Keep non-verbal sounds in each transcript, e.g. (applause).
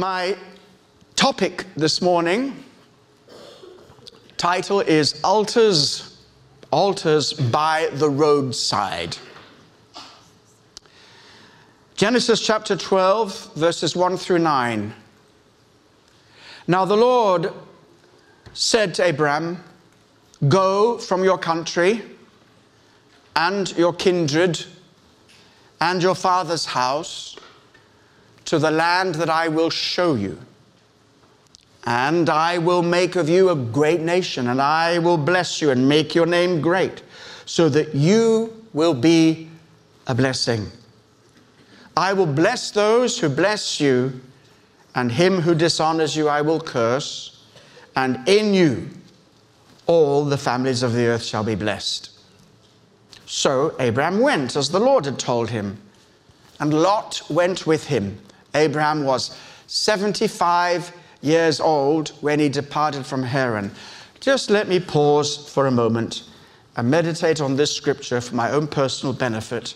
My topic this morning title is Altars Altars by the Roadside. Genesis chapter 12 verses 1 through 9. Now the Lord said to Abram, Go from your country and your kindred and your father's house to the land that I will show you. And I will make of you a great nation, and I will bless you and make your name great, so that you will be a blessing. I will bless those who bless you, and him who dishonors you I will curse, and in you all the families of the earth shall be blessed. So Abraham went as the Lord had told him, and Lot went with him. Abraham was 75 years old when he departed from Haran. Just let me pause for a moment and meditate on this scripture for my own personal benefit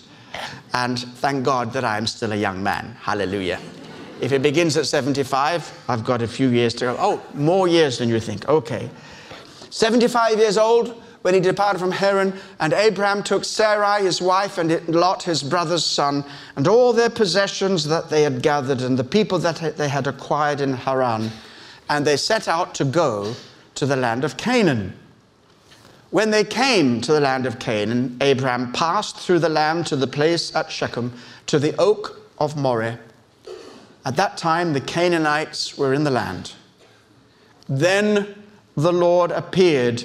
and thank God that I am still a young man. Hallelujah. If it begins at 75, I've got a few years to go. Oh, more years than you think. Okay. 75 years old, when he departed from Haran, and Abraham took Sarai his wife and Lot his brother's son, and all their possessions that they had gathered, and the people that they had acquired in Haran, and they set out to go to the land of Canaan. When they came to the land of Canaan, Abraham passed through the land to the place at Shechem, to the oak of Moreh. At that time, the Canaanites were in the land. Then the Lord appeared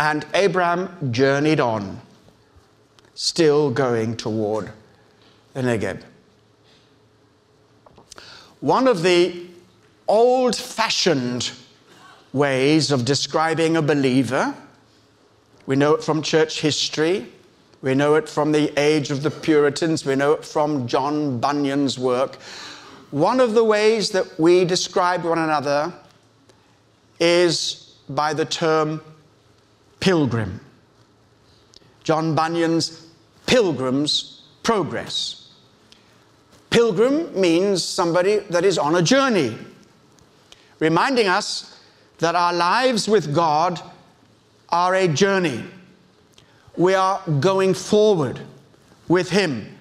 And Abraham journeyed on, still going toward the Negeb. One of the old fashioned ways of describing a believer, we know it from church history, we know it from the age of the Puritans, we know it from John Bunyan's work. One of the ways that we describe one another is by the term pilgrim. John Bunyan's Pilgrim's Progress. Pilgrim means somebody that is on a journey, reminding us that our lives with God are a journey. We are going forward with Him,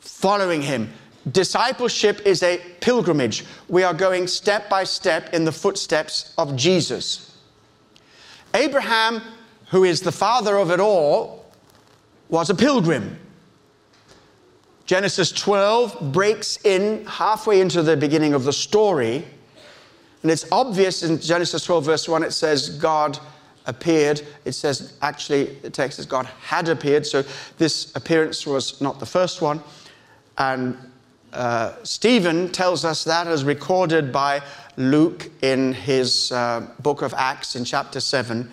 following Him. Discipleship is a pilgrimage. We are going step by step in the footsteps of Jesus. Abraham who is the father of it all, was a pilgrim. Genesis 12 breaks in halfway into the beginning of the story. And it's obvious in Genesis 12, verse 1, it says God appeared. It says, actually, the text says God had appeared. So this appearance was not the first one. And uh, Stephen tells us that as recorded by Luke in his uh, book of Acts in chapter 7.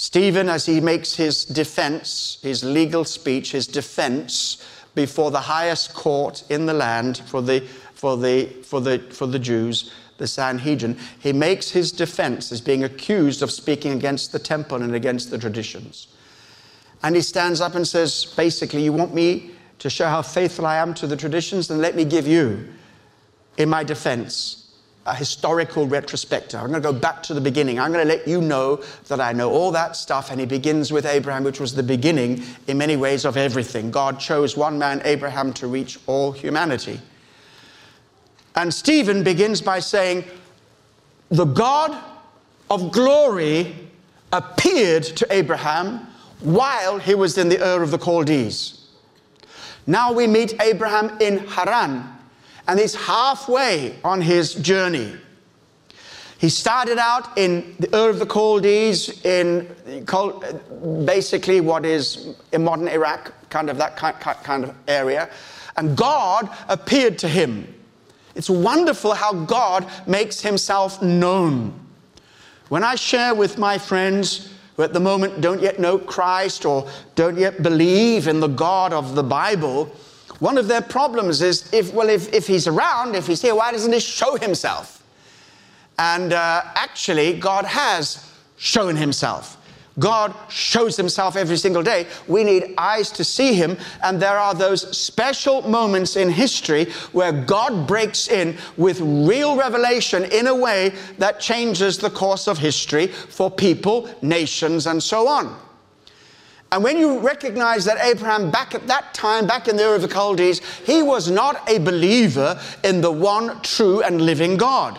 Stephen, as he makes his defense, his legal speech, his defense before the highest court in the land for the, for the, for the, for the Jews, the Sanhedrin, he makes his defense as being accused of speaking against the temple and against the traditions. And he stands up and says, basically, you want me to show how faithful I am to the traditions? Then let me give you, in my defense, a historical retrospective. I'm going to go back to the beginning. I'm going to let you know that I know all that stuff. And he begins with Abraham, which was the beginning in many ways of everything. God chose one man, Abraham, to reach all humanity. And Stephen begins by saying, The God of glory appeared to Abraham while he was in the Ur of the Chaldees. Now we meet Abraham in Haran and he's halfway on his journey. He started out in the Ur of the Chaldees, in basically what is in modern Iraq, kind of that kind of area. And God appeared to him It's wonderful how God makes himself known. When I share with my friends who at the moment don't yet know Christ or don't yet believe in the God of the Bible, one of their problems is if, well, if, if he's around, if he's here, why doesn't he show himself? And uh, actually, God has shown himself. God shows himself every single day. We need eyes to see him. And there are those special moments in history where God breaks in with real revelation in a way that changes the course of history for people, nations, and so on. And when you recognize that Abraham, back at that time, back in the Ur of the Chaldees, he was not a believer in the one true and living God.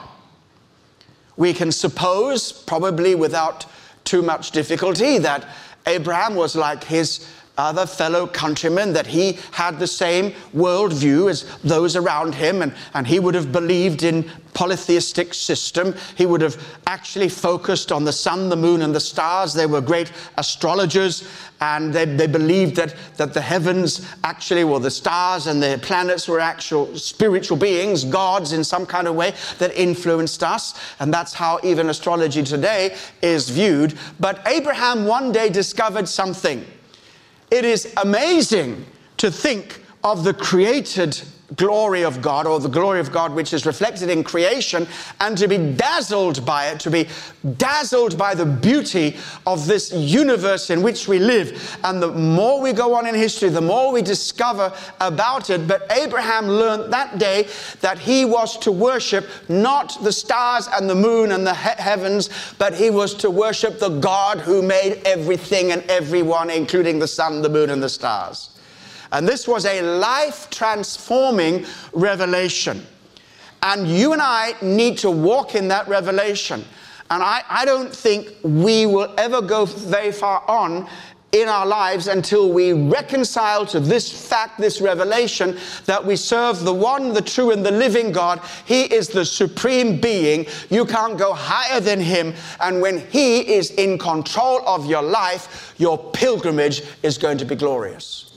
We can suppose, probably without too much difficulty, that Abraham was like his other fellow countrymen, that he had the same worldview as those around him, and, and he would have believed in polytheistic system. He would have actually focused on the sun, the moon, and the stars. They were great astrologers, and they, they believed that, that the heavens actually were the stars and the planets were actual spiritual beings, gods in some kind of way that influenced us. And that's how even astrology today is viewed. But Abraham one day discovered something. It is amazing to think of the created glory of God or the glory of God which is reflected in creation and to be dazzled by it, to be dazzled by the beauty of this universe in which we live. And the more we go on in history, the more we discover about it. But Abraham learned that day that he was to worship not the stars and the moon and the he- heavens, but he was to worship the God who made everything and everyone, including the sun, the moon, and the stars. And this was a life transforming revelation. And you and I need to walk in that revelation. And I, I don't think we will ever go very far on in our lives until we reconcile to this fact, this revelation, that we serve the one, the true, and the living God. He is the supreme being. You can't go higher than Him. And when He is in control of your life, your pilgrimage is going to be glorious.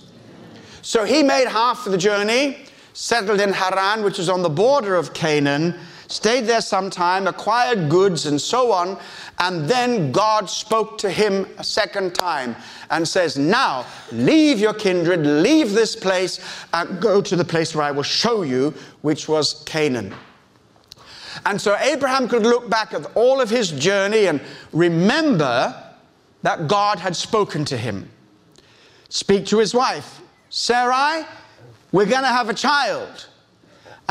So he made half of the journey, settled in Haran, which is on the border of Canaan, stayed there some time, acquired goods, and so on. And then God spoke to him a second time and says, Now leave your kindred, leave this place, and go to the place where I will show you, which was Canaan. And so Abraham could look back at all of his journey and remember that God had spoken to him. Speak to his wife. Sarai, we're going to have a child,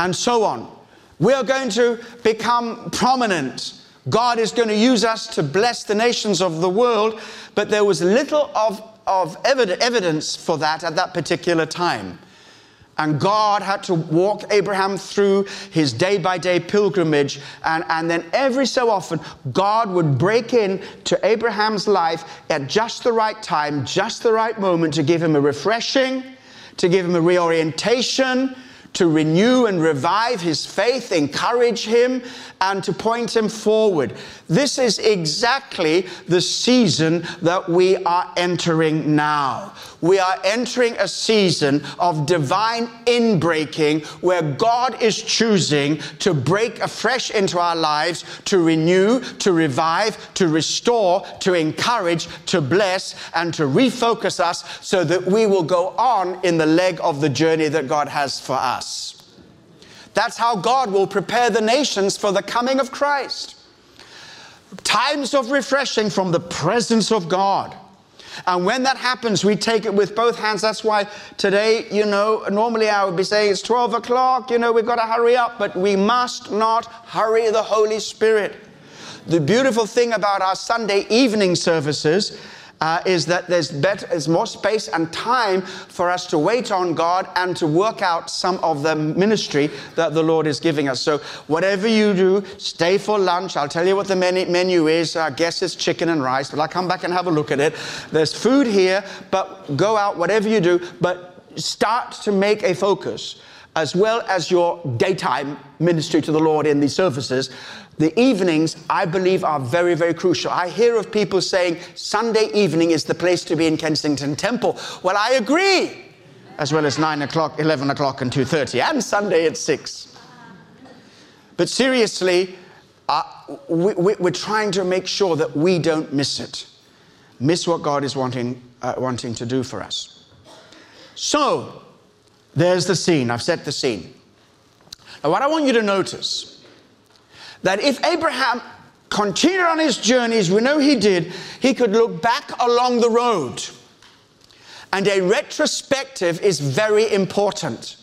and so on. We are going to become prominent. God is going to use us to bless the nations of the world, but there was little of, of evidence for that at that particular time. And God had to walk Abraham through his day by day pilgrimage. And, and then every so often, God would break in to Abraham's life at just the right time, just the right moment to give him a refreshing, to give him a reorientation, to renew and revive his faith, encourage him, and to point him forward. This is exactly the season that we are entering now. We are entering a season of divine inbreaking where God is choosing to break afresh into our lives, to renew, to revive, to restore, to encourage, to bless, and to refocus us so that we will go on in the leg of the journey that God has for us. That's how God will prepare the nations for the coming of Christ. Times of refreshing from the presence of God. And when that happens, we take it with both hands. That's why today, you know, normally I would be saying it's 12 o'clock, you know, we've got to hurry up, but we must not hurry the Holy Spirit. The beautiful thing about our Sunday evening services uh, is that there's better, there's more space and time for us to wait on God and to work out some of the ministry that the Lord is giving us. So whatever you do, stay for lunch. I'll tell you what the menu is. I guess it's chicken and rice, but I'll come back and have a look at it. There's food here, but go out, whatever you do, but start to make a focus as well as your daytime ministry to the Lord in these services, the evenings, I believe, are very, very crucial. I hear of people saying Sunday evening is the place to be in Kensington Temple. Well, I agree, as well as 9 o'clock, 11 o'clock, and 2.30, and Sunday at 6. But seriously, uh, we, we, we're trying to make sure that we don't miss it, miss what God is wanting, uh, wanting to do for us. So, there's the scene. I've set the scene. Now, what I want you to notice that if Abraham continued on his journeys, we know he did, he could look back along the road. And a retrospective is very important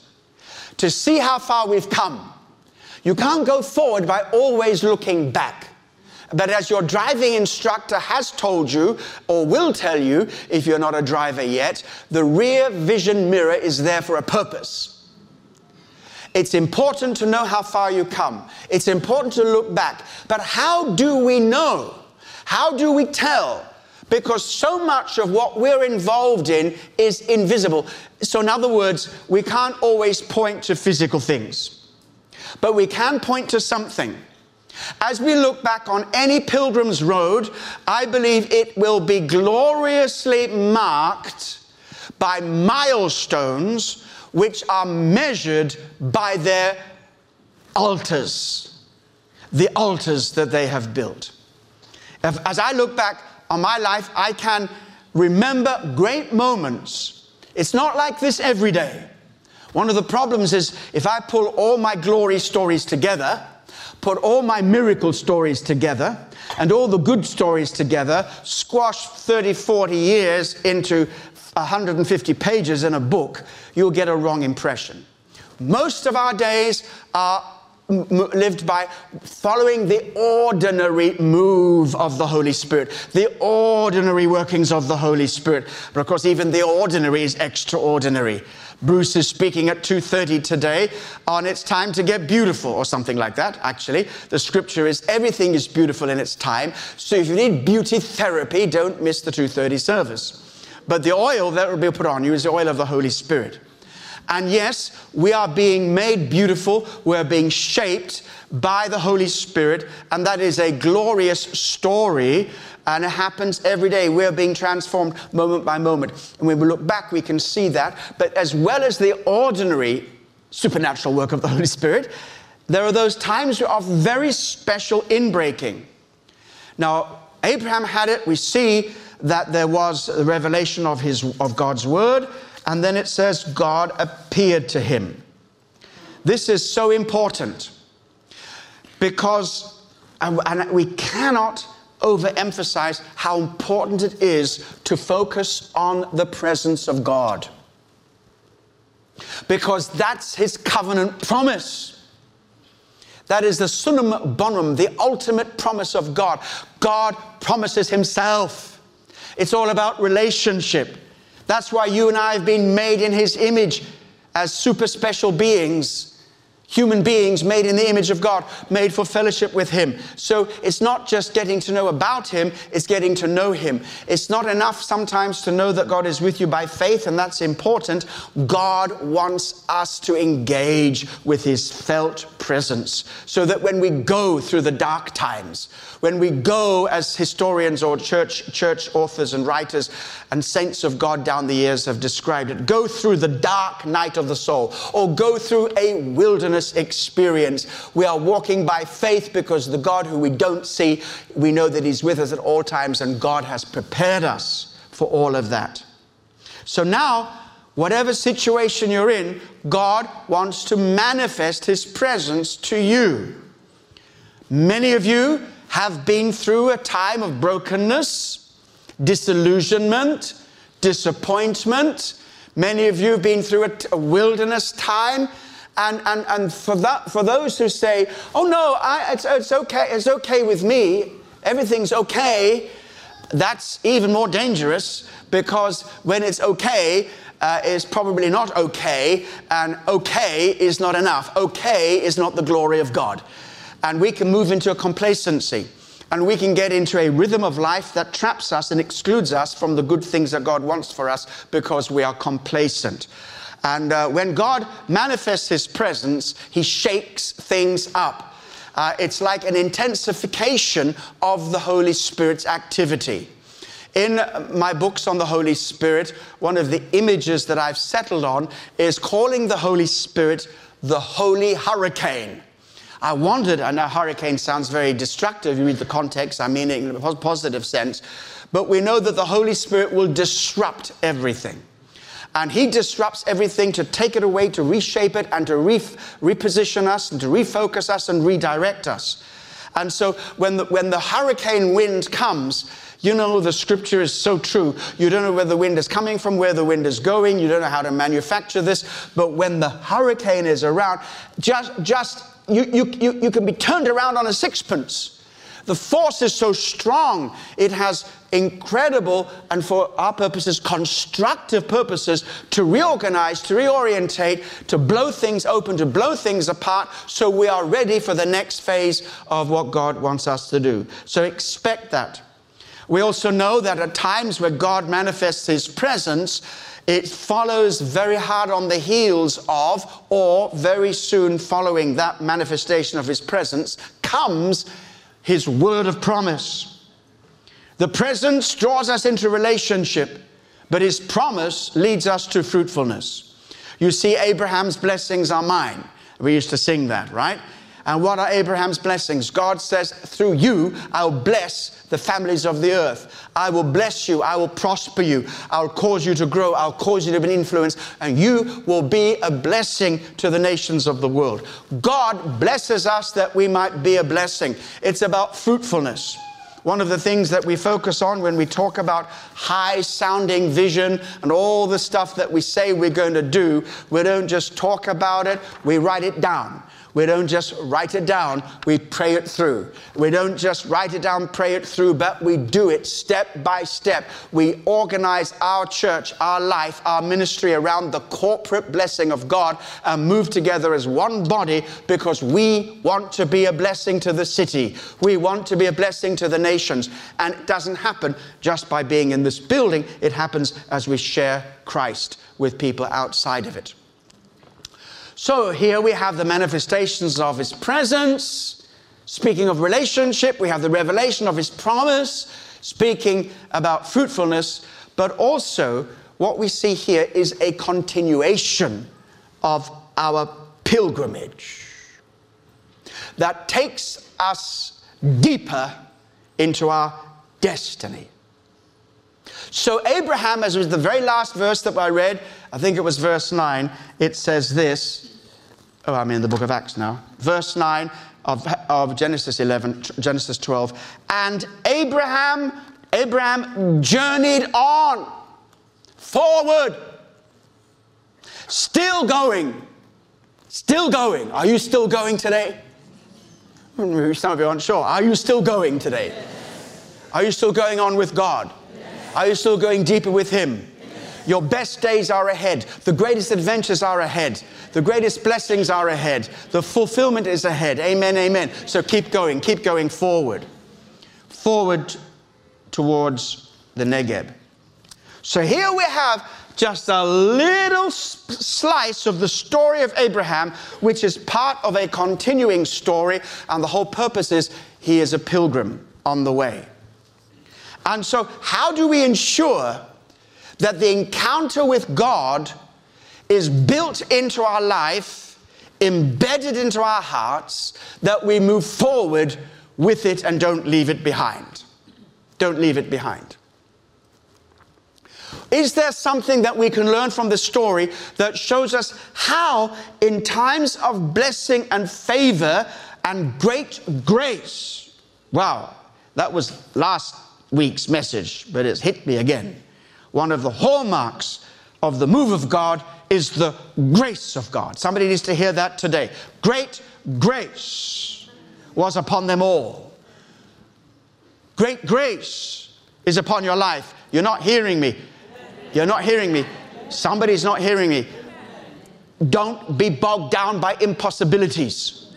to see how far we've come. You can't go forward by always looking back. But as your driving instructor has told you, or will tell you if you're not a driver yet, the rear vision mirror is there for a purpose. It's important to know how far you come. It's important to look back. But how do we know? How do we tell? Because so much of what we're involved in is invisible. So, in other words, we can't always point to physical things, but we can point to something. As we look back on any pilgrim's road, I believe it will be gloriously marked by milestones which are measured by their altars, the altars that they have built. As I look back on my life, I can remember great moments. It's not like this every day. One of the problems is if I pull all my glory stories together, put all my miracle stories together, and all the good stories together, squash 30, 40 years into 150 pages in a book, you'll get a wrong impression. Most of our days are lived by following the ordinary move of the Holy Spirit, the ordinary workings of the Holy Spirit. But of course, even the ordinary is extraordinary. Bruce is speaking at 2:30 today on it's time to get beautiful or something like that. Actually, the scripture is everything is beautiful in its time. So if you need beauty therapy, don't miss the 2:30 service. But the oil that will be put on you is the oil of the Holy Spirit. And yes, we are being made beautiful, we're being shaped by the Holy Spirit, and that is a glorious story. And it happens every day. We're being transformed moment by moment. And when we look back, we can see that. But as well as the ordinary supernatural work of the Holy Spirit, there are those times of very special inbreaking. Now, Abraham had it. We see that there was a revelation of, his, of God's word, and then it says God appeared to him. This is so important because, and we cannot overemphasize how important it is to focus on the presence of God. Because that's his covenant promise. That is the summum bonum, the ultimate promise of God. God promises himself. It's all about relationship. That's why you and I have been made in His image as super special beings human beings made in the image of God, made for fellowship with Him. So it's not just getting to know about Him, it's getting to know Him. It's not enough sometimes to know that God is with you by faith, and that's important. God wants us to engage with His felt presence so that when we go through the dark times, when we go as historians or church, church authors and writers and saints of God down the years have described it, go through the dark night of the soul or go through a wilderness experience. We are walking by faith because the God who we don't see, we know that He's with us at all times and God has prepared us for all of that. So now, whatever situation you're in, God wants to manifest His presence to you. Many of you have been through a time of brokenness, disillusionment, disappointment. Many of you have been through a, wilderness time. And, and, and for, that, for those who say, oh no, I, it's, it's, okay, it's okay with me, everything's okay, that's even more dangerous because when it's okay, uh, is probably not okay, and okay is not enough. Okay is not the glory of God and we can move into a complacency and we can get into a rhythm of life that traps us and excludes us from the good things that God wants for us because we are complacent. And uh, when God manifests His presence, He shakes things up. Uh, it's like an intensification of the Holy Spirit's activity. In my books on the Holy Spirit, one of the images that I've settled on is calling the Holy Spirit the Holy Hurricane. I wondered, I know hurricane sounds very destructive. You read the context, I mean it in a positive sense. But we know that the Holy Spirit will disrupt everything. And He disrupts everything to take it away, to reshape it, and to re- reposition us, and to refocus us, and redirect us. And so when the, when the hurricane wind comes, you know the scripture is so true. You don't know where the wind is coming from, where the wind is going. You don't know how to manufacture this. But when the hurricane is around, just, just you, you, you, you can be turned around on a sixpence. The force is so strong, it has incredible and for our purposes, constructive purposes to reorganize, to reorientate, to blow things open, to blow things apart, so we are ready for the next phase of what God wants us to do. So expect that. We also know that at times where God manifests His presence, it follows very hard on the heels of, or very soon following that manifestation of His presence, comes His word of promise. The presence draws us into relationship, but His promise leads us to fruitfulness. You see, Abraham's blessings are mine. We used to sing that, right? And what are Abraham's blessings? God says, through you, I'll bless the families of the earth. I will bless you. I will prosper you. I'll cause you to grow. I'll cause you to be an influence. And you will be a blessing to the nations of the world. God blesses us that we might be a blessing. It's about fruitfulness. One of the things that we focus on when we talk about high sounding vision and all the stuff that we say we're going to do, we don't just talk about it, we write it down. We don't just write it down, we pray it through. We don't just write it down, pray it through, but we do it step by step. We organize our church, our life, our ministry around the corporate blessing of God and move together as one body because we want to be a blessing to the city. We want to be a blessing to the nations. And it doesn't happen just by being in this building, it happens as we share Christ with people outside of it. So here we have the manifestations of his presence. Speaking of relationship, we have the revelation of his promise, speaking about fruitfulness, but also what we see here is a continuation of our pilgrimage that takes us deeper into our destiny. So, Abraham, as was the very last verse that I read, I think it was verse 9, it says this oh, I'm in the book of Acts now. Verse 9 of, of Genesis 11, Genesis 12. And Abraham, Abraham journeyed on forward, still going, still going. Are you still going today? Some of you aren't sure. Are you still going today? Are you still going on with God? Are you still going deeper with Him? Your best days are ahead. The greatest adventures are ahead. The greatest blessings are ahead. The fulfillment is ahead. Amen, amen. So keep going, keep going forward. Forward towards the Negeb. So here we have just a little slice of the story of Abraham, which is part of a continuing story, and the whole purpose is he is a pilgrim on the way. And so, how do we ensure that the encounter with God is built into our life, embedded into our hearts, that we move forward with it and don't leave it behind. Don't leave it behind. Is there something that we can learn from the story that shows us how, in times of blessing and favor and great grace, wow, that was last week's message, but it's hit me again one of the hallmarks of the move of God is the grace of God. Somebody needs to hear that today. Great grace was upon them all. Great grace is upon your life. You're not hearing me. You're not hearing me. Somebody's not hearing me. Don't be bogged down by impossibilities.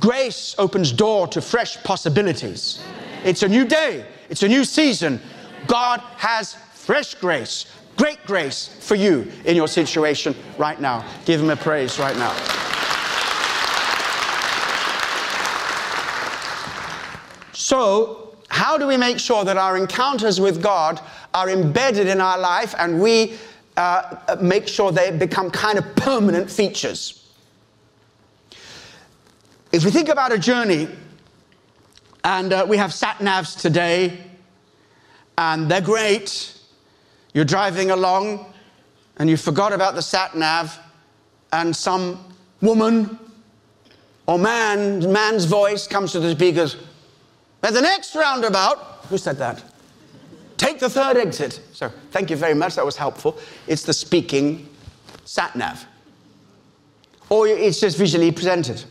Grace opens door to fresh possibilities. It's a new day. It's a new season. God has fresh grace, great grace for you in your situation right now. Give Him a praise right now. So, how do we make sure that our encounters with God are embedded in our life and we uh, make sure they become kind of permanent features? if we think about a journey, and uh, we have sat navs today, and they're great. You're driving along, and you forgot about the sat nav, and some woman or man, man's voice comes to the speakers. At the next roundabout, who said that? Take the third exit. So, thank you very much. That was helpful. It's the speaking sat nav, or it's just visually presented.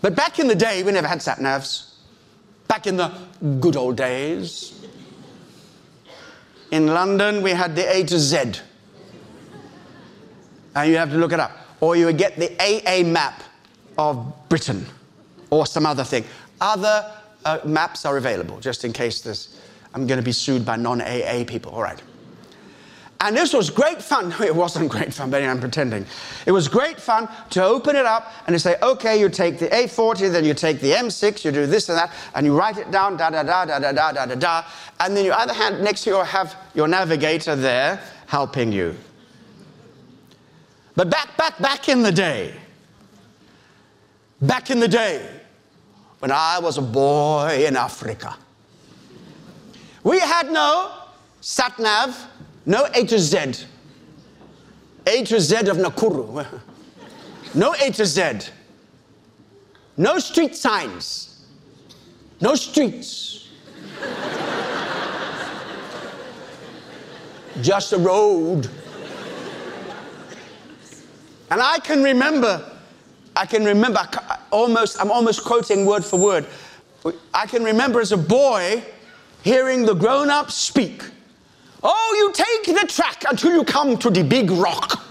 But back in the day, we never had sat navs. Back in the good old days, in London, we had the A to Z. And you have to look it up. Or you would get the AA map of Britain or some other thing. Other uh, maps are available, just in case this, I'm going to be sued by non AA people. All right. And this was great fun. It wasn't great fun, but I'm pretending. It was great fun to open it up and to say, okay, you take the A40, then you take the M6, you do this and that, and you write it down, da da da da da da da da da. And then your other hand next to you have your navigator there helping you. But back, back, back in the day, back in the day, when I was a boy in Africa, we had no sat nav no A to Z. A to Z of Nakuru. No A to Z. No street signs. No streets. Just a road. And I can remember, I can remember almost, I'm almost quoting word for word. I can remember as a boy hearing the grown ups speak Oh, you take the track until you come to the big rock.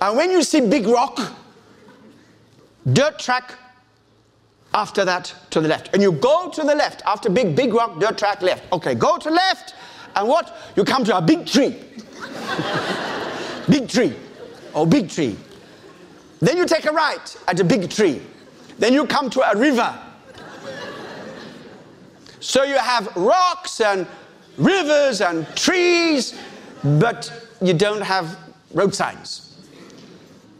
and when you see big rock, dirt track, after that to the left. And you go to the left after big, big rock, dirt track left. Okay, go to left. And what? You come to a big tree. big tree. Oh, big tree. Then you take a right at a big tree. Then you come to a river. So you have rocks and rivers and trees, but you don't have road signs.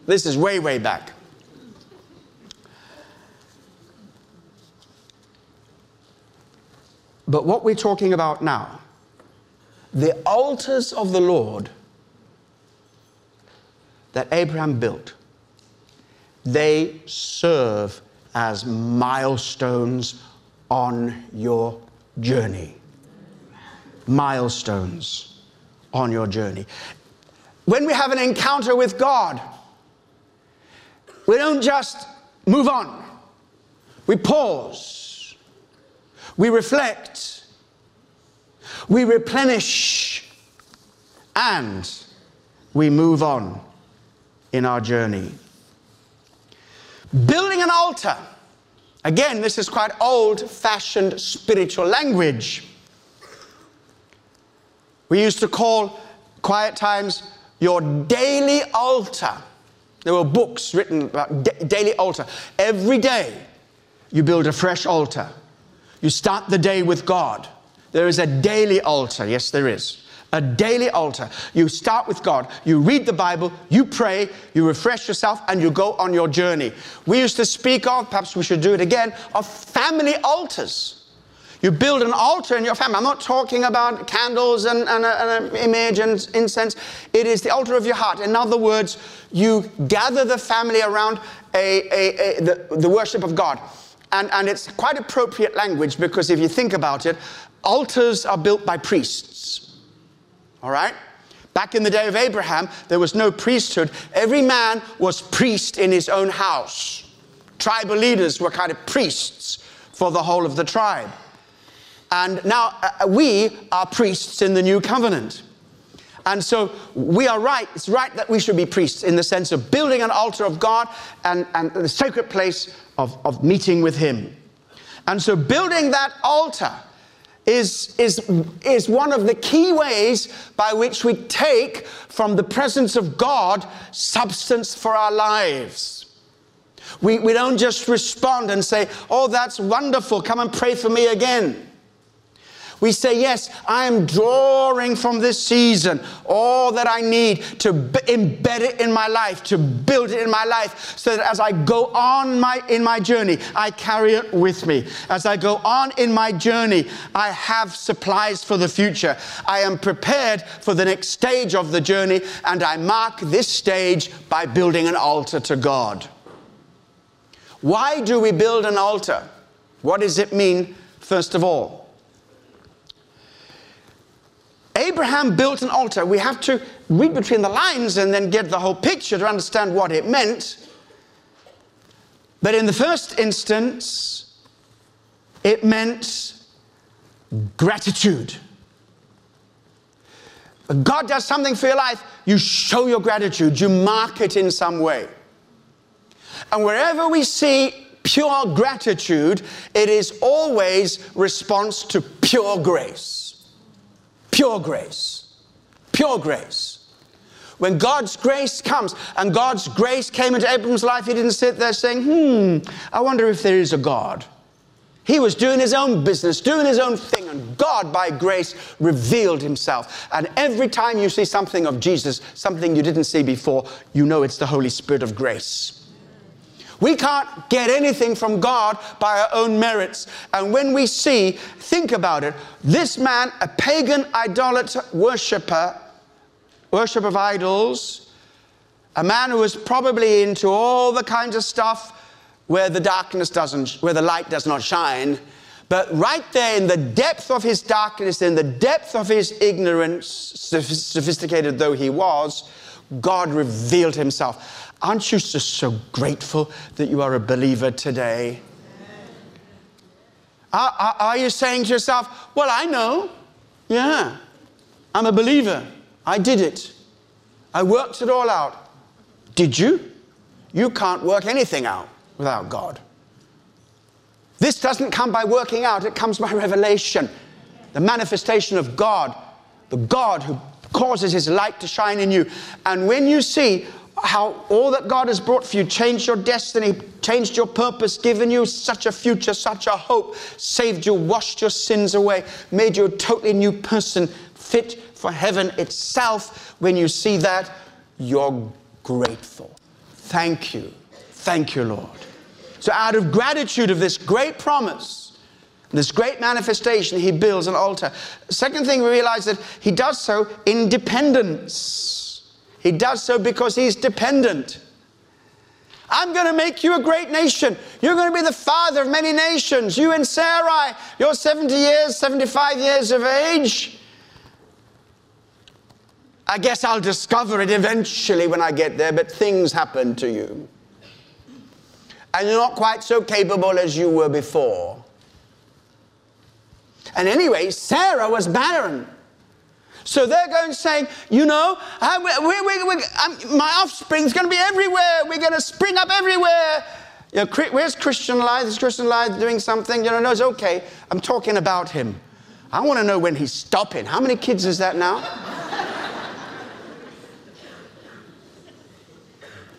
This is way, way back. But what we're talking about now, the altars of the Lord that Abraham built, they serve as milestones on your journey. Milestones on your journey. When we have an encounter with God, we don't just move on, we pause, we reflect, we replenish, and we move on in our journey. Building an altar Again, this is quite old fashioned spiritual language. We used to call quiet times your daily altar. There were books written about daily altar. Every day you build a fresh altar. You start the day with God. There is a daily altar. Yes, there is a daily altar. You start with God, you read the Bible, you pray, you refresh yourself, and you go on your journey. We used to speak of, perhaps we should do it again, of family altars. You build an altar in your family. I'm not talking about candles and, and, and an image and incense. It is the altar of your heart. In other words, you gather the family around a, a, a, the, the worship of God. And, and it's quite appropriate language because if you think about it, altars are built by priests. All right? Back in the day of Abraham, there was no priesthood. Every man was priest in his own house. Tribal leaders were kind of priests for the whole of the tribe. And now uh, uh, we are priests in the new covenant. And so we are right, it's right that we should be priests in the sense of building an altar of God and, and the sacred place of, of meeting with Him. And so building that altar is, is, is one of the key ways by which we take from the presence of God substance for our lives. We, we don't just respond and say, Oh, that's wonderful, come and pray for me again. We say, Yes, I am drawing from this season all that I need to b- embed it in my life, to build it in my life, so that as I go on my, in my journey, I carry it with me. As I go on in my journey, I have supplies for the future. I am prepared for the next stage of the journey, and I mark this stage by building an altar to God. Why do we build an altar? What does it mean, first of all? Abraham built an altar. We have to read between the lines and then get the whole picture to understand what it meant. But in the first instance, it meant gratitude. God does something for your life, you show your gratitude, you mark it in some way. And wherever we see pure gratitude, it is always response to pure grace. Pure grace. Pure grace. When God's grace comes, and God's grace came into Abraham's life, he didn't sit there saying, Hmm, I wonder if there is a God. He was doing his own business, doing his own thing, and God, by grace, revealed himself. And every time you see something of Jesus, something you didn't see before, you know it's the Holy Spirit of grace. We can't get anything from God by our own merits. And when we see, think about it, this man, a pagan idolater worshiper, worship of idols, a man who was probably into all the kinds of stuff where the darkness doesn't, where the light does not shine. But right there in the depth of his darkness, in the depth of his ignorance, sophisticated though he was, God revealed himself. Aren't you just so grateful that you are a believer today? Are, are, are, you saying to yourself, Well, I know. Yeah, I'm a believer. I did it. I worked it all out. Did you? You can't work anything out without God. This doesn't come by working out, it comes by (laughs) revelation. The manifestation of God, the God who causes his light to shine in you. And when you see how all that God has brought for you changed your destiny, changed your purpose, given you such a future, such a hope, saved you, washed your sins away, made you a totally new person, fit for heaven itself. When you see that, you're grateful. Thank you. Thank you, Lord. So, out of gratitude of this great promise, this great manifestation, he builds an altar. Second thing, we realize that he does so in dependence. He does so because he's dependent. I'm going to make you a great nation. You're going to be the father of many nations. You and Sarai, you're 70 years, 75 years of age. I guess I'll discover it eventually when I get there, but things happen to you and you're not quite so capable as you were before. And anyway, Sarah was barren. So they're going saying, you know, I, we, we, we, um, my offspring's going to be everywhere. We're going to spring up everywhere. You know, where's Christian Life? Is Christian Life doing something? You know, no, it's okay. I'm talking about him. I want to know when he's stopping. How many kids is that now? (laughs)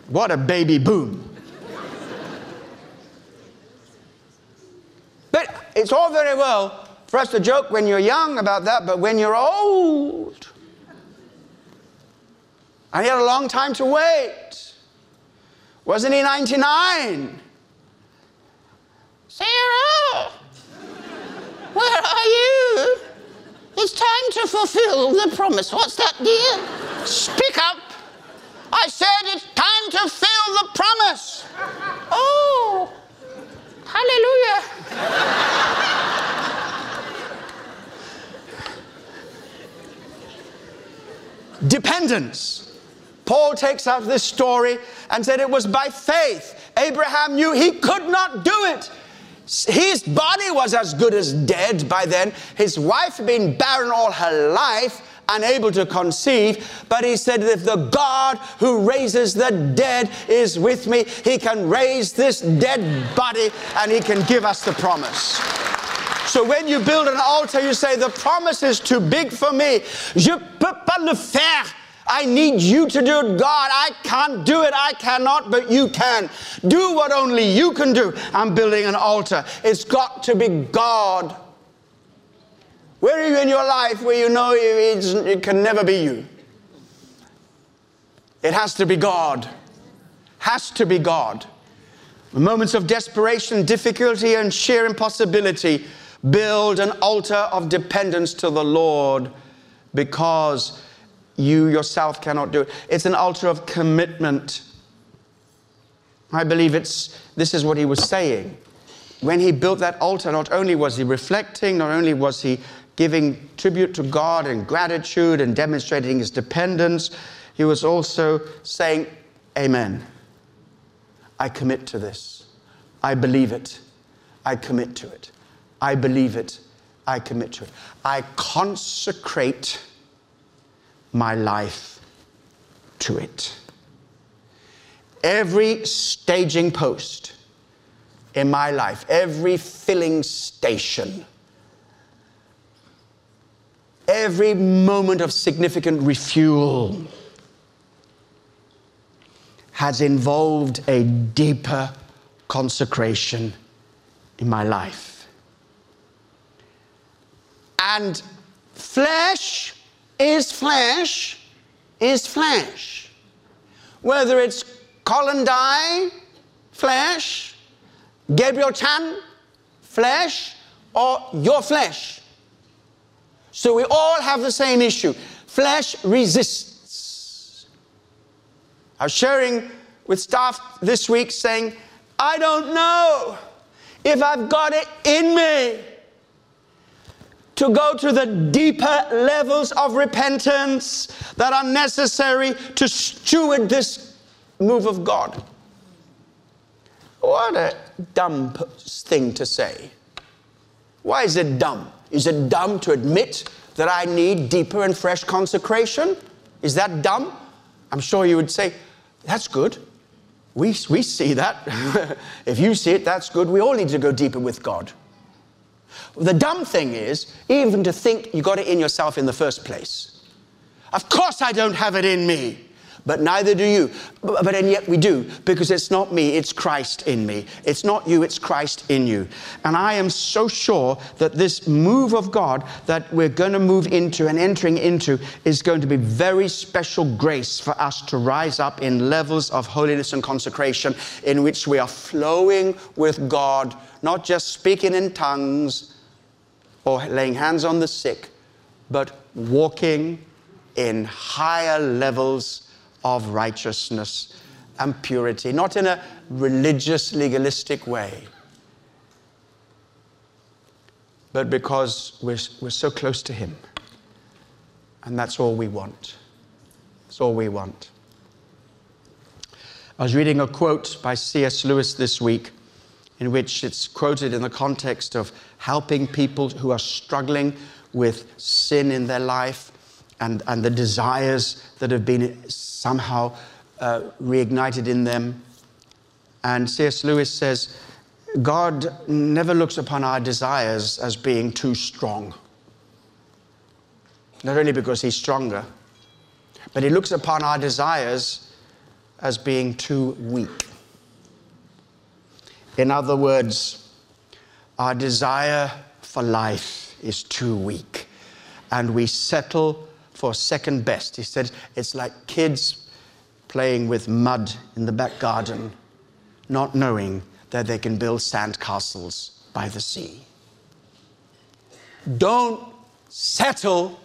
what a baby boom. But it's all very well for us to joke when you're young about that, but when you're old, and he had a long time to wait. Wasn't he 99? Sarah, where are you? It's time to fulfill the promise. What's that, dear? Speak up. I said it's time to fill the promise. Oh. Hallelujah. Dependence. Paul takes out this story and said it was by faith. Abraham knew he could not do it. His body was as good as dead by then. His wife had been barren all her life unable to conceive. But he said, If the God who raises the dead is with me, he can raise this dead body and he can give us the promise. So when you build an altar, you say, The promise is too big for me. Je peux pas le faire. I need you to do it, God. I can't do it. I cannot, but you can. Do what only you can do. I'm building an altar. It's got to be God Where are you in your life where you know it can never be you? It has to be God. Has to be God. Moments of desperation, difficulty, and sheer impossibility, build an altar of dependence to the Lord because you yourself cannot do it. It's an altar of commitment. I believe it's this is what he was saying. When he built that altar, not only was he reflecting, not only was he giving tribute to God and gratitude and demonstrating his dependence, he was also saying, Amen. I commit to this. I believe it. I commit to it. I believe it. I commit to it. I consecrate my life to it. Every staging post in my life, every filling station, every moment of significant refuel has involved a deeper consecration in my life. And flesh is flesh is flesh. Whether it's Colin Dye, flesh, Gabriel Chan, flesh, or your flesh. So we all have the same issue. Flesh resists. I was sharing with staff this week saying, I don't know if I've got it in me to go to the deeper levels of repentance that are necessary to steward this move of God. What a dumb thing to say. Why is it dumb? Is it dumb to admit that I need deeper and fresh consecration? Is that dumb? I'm sure you would say, that's good. We, we see that. (laughs) if you see it, that's good. We all need to go deeper with God. The dumb thing is, even to think you got it in yourself in the first place. Of course, I don't have it in me but neither do you. But, but, and yet we do, because it's not me, it's Christ in me. It's not you, it's Christ in you. And I am so sure that this move of God that we're going to move into and entering into is going to be very special grace for us to rise up in levels of holiness and consecration in which we are flowing with God, not just speaking in tongues or laying hands on the sick, but walking in higher levels of righteousness and purity, not in a religious, legalistic way, but because we're, we're so close to Him. And that's all we want. That's all we want. I was reading a quote by C.S. Lewis this week in which it's quoted in the context of helping people who are struggling with sin in their life and, and the desires that have been somehow uh, reignited in them. And C.S. Lewis says, God never looks upon our desires as being too strong. Not only because He's stronger, but He looks upon our desires as being too weak. In other words, our desire for life is too weak, and we settle for second best. He said it's like kids playing with mud in the back garden, not knowing that they can build sand castles by the sea. Don't settle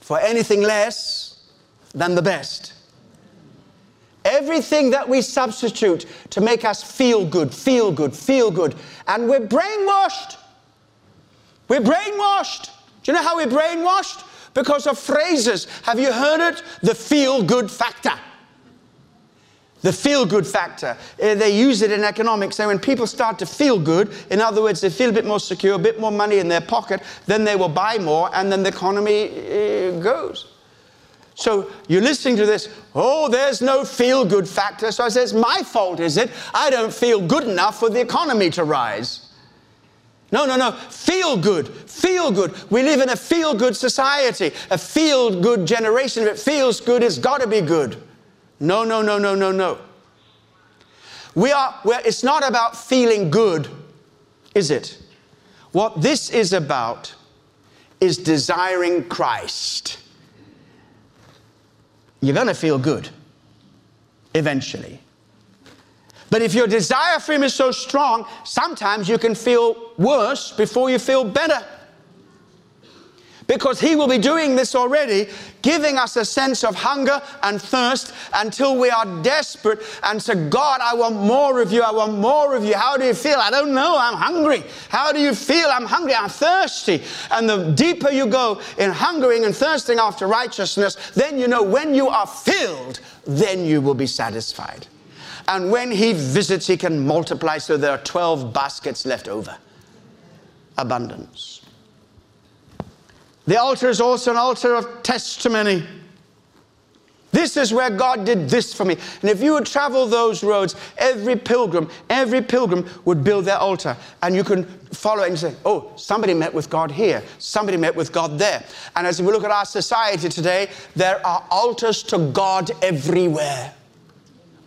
for anything less than the best. Everything that we substitute to make us feel good, feel good, feel good, and we're brainwashed. We're brainwashed. Do you know how we're brainwashed? because of phrases. Have you heard it? The feel good factor. The feel good factor. Uh, they use it in economics. So when people start to feel good, in other words, they feel a bit more secure, a bit more money in their pocket, then they will buy more, and then the economy uh, goes. So you're listening to this, oh, there's no feel good factor. So I say, it's my fault, is it? I don't feel good enough for the economy to rise. No, no, no. Feel good. Feel good. We live in a feel good society, a feel good generation. If it feels good, it's got to be good. No, no, no, no, no, no. We are, well, it's not about feeling good, is it? What this is about is desiring Christ, you're going to feel good eventually. But if your desire for Him is so strong, sometimes you can feel worse before you feel better because He will be doing this already, giving us a sense of hunger and thirst until we are desperate and say, God, I want more of you. I want more of you. How do you feel? I don't know. I'm hungry. How do you feel? I'm hungry. I'm thirsty. And the deeper you go in hungering and thirsting after righteousness, then you know when you are filled, then you will be satisfied. And when He visits, He can multiply so there are 12 baskets left over. Abundance. The altar is also an altar of testimony. This is where God did this for me. And if you would travel those roads, every pilgrim, every pilgrim would build their altar. And you can follow it and say, oh, somebody met with God here, somebody met with God there. And as we look at our society today, there are altars to God everywhere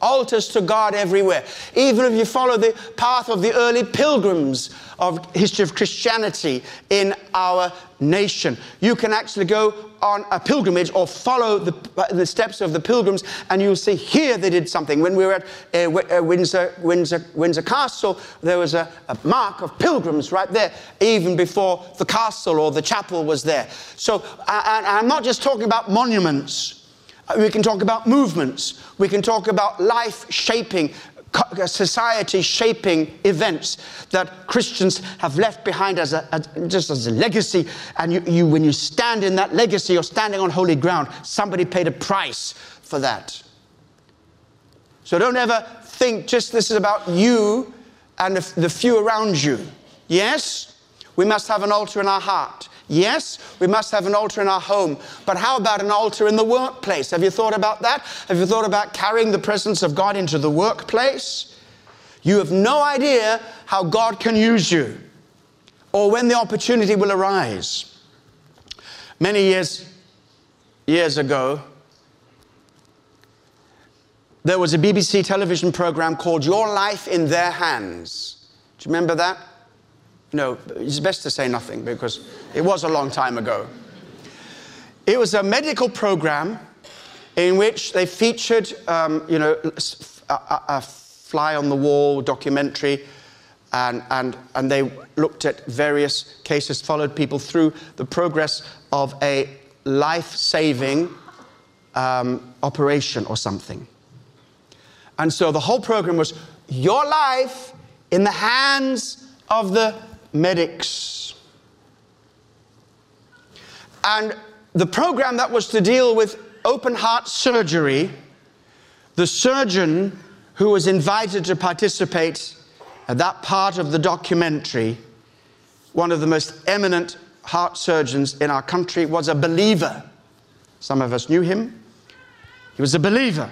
altars to God everywhere. Even if you follow the path of the early pilgrims of history of Christianity in our nation, you can actually go on a pilgrimage or follow the, the steps of the pilgrims, and you'll see here they did something. When we were at uh, uh, Windsor, Windsor, Windsor Castle, there was a, a mark of pilgrims right there, even before the castle or the chapel was there. So, and I'm not just talking about monuments. Uh, we can talk about movements. We can talk about life shaping, uh, society shaping events that Christians have left behind as a, as, just as a legacy. And you, you, when you stand in that legacy, you're standing on holy ground. Somebody paid a price for that. So don't ever think just this is about you and the, the few around you. Yes, we must have an altar in our heart. Yes, we must have an altar in our home, but how about an altar in the workplace? Have you thought about that? Have you thought about carrying the presence of God into the workplace? You have no idea how God can use you or when the opportunity will arise. Many years years ago, there was a BBC television program called Your Life in Their Hands. Do you remember that? No, it's best to say nothing because it was a long time ago. It was a medical program in which they featured, um, you know, a, a, fly on the wall documentary, and, and, and they looked at various cases, followed people through the progress of a life saving um, operation or something. And so the whole program was your life in the hands of the medics. And the program that was to deal with open heart surgery, the surgeon who was invited to participate at that part of the documentary, one of the most eminent heart surgeons in our country, was a believer. Some of us knew him. He was a believer.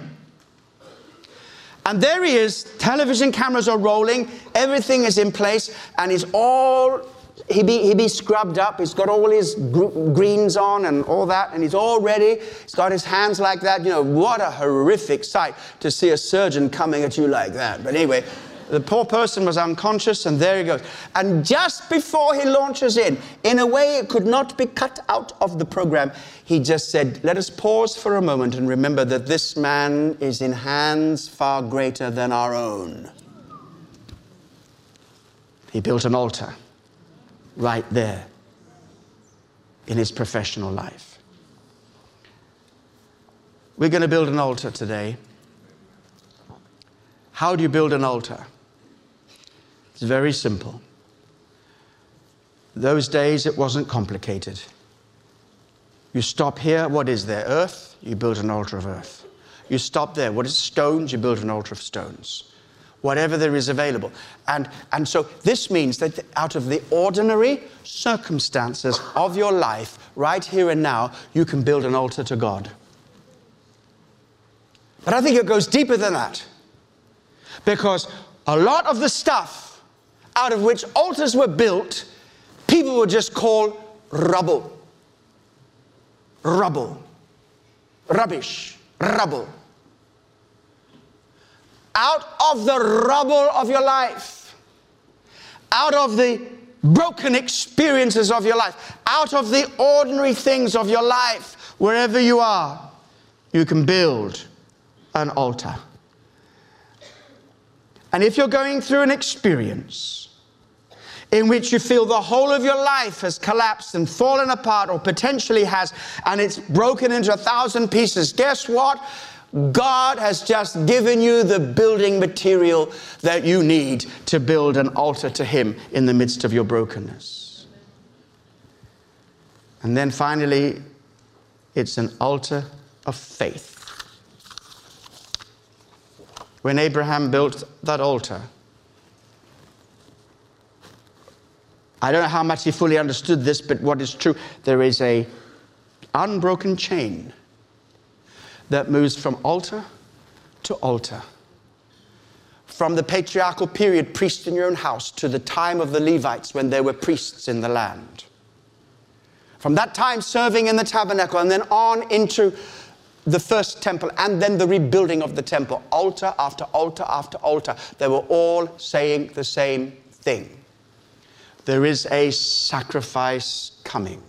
And there he is, television cameras are rolling, everything is in place, and he's all, he be, he be scrubbed up, he's got all his greens on and all that, and he's all ready. He's got his hands like that. You know, what a horrific sight to see a surgeon coming at you like that. But anyway, the poor person was unconscious, and there he goes. And just before he launches in, in a way it could not be cut out of the program, he just said, Let us pause for a moment and remember that this man is in hands far greater than our own. He built an altar right there in his professional life. We're going to build an altar today. How do you build an altar? It's very simple. Those days it wasn't complicated. You stop here, what is there? Earth, you build an altar of earth. You stop there, what is stones? You build an altar of stones. Whatever there is available. And, and so this means that out of the ordinary circumstances of your life, right here and now, you can build an altar to God. But I think it goes deeper than that. Because a lot of the stuff out of which altars were built, people would just call rubble. Rubble. Rubbish. Rubble. Out of the rubble of your life, out of the broken experiences of your life, out of the ordinary things of your life, wherever you are, you can build an altar. And if you're going through an experience in which you feel the whole of your life has collapsed and fallen apart, or potentially has, and it's broken into a thousand pieces, guess what? God has just given you the building material that you need to build an altar to Him in the midst of your brokenness. And then finally, it's an altar of faith. When Abraham built that altar, I don't know how much he fully understood this, but what is true, there is a unbroken chain that moves from altar to altar. From the patriarchal period, priest in your own house, to the time of the Levites when there were priests in the land. From that time, serving in the tabernacle, and then on into the first temple, and then the rebuilding of the temple, altar after altar after altar, they were all saying the same thing. There is a sacrifice coming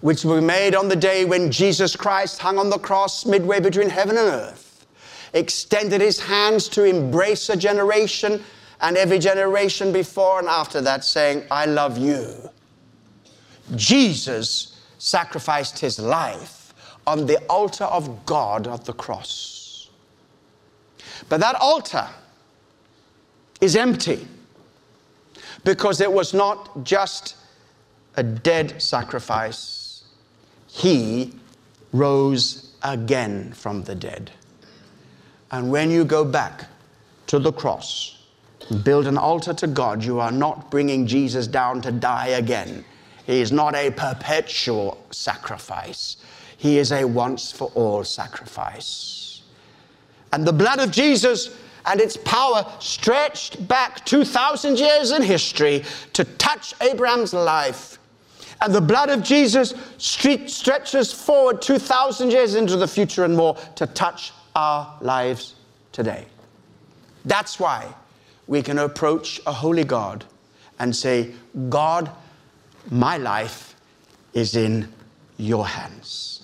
which were made on the day when Jesus Christ hung on the cross midway between heaven and earth, extended his hands to embrace a generation and every generation before and after that, saying, I love you. Jesus sacrificed his life on the altar of God at the cross. But that altar is empty because it was not just a dead sacrifice he rose again from the dead. And when you go back to the cross, build an altar to God, you are not bringing Jesus down to die again. He is not a perpetual sacrifice, He is a once for all sacrifice. And the blood of Jesus and its power stretched back 2,000 years in history to touch Abraham's life and the blood of Jesus stretches forward 2,000 years into the future and more to touch our lives today. That's why we can approach a holy God and say, God, my life is in your hands.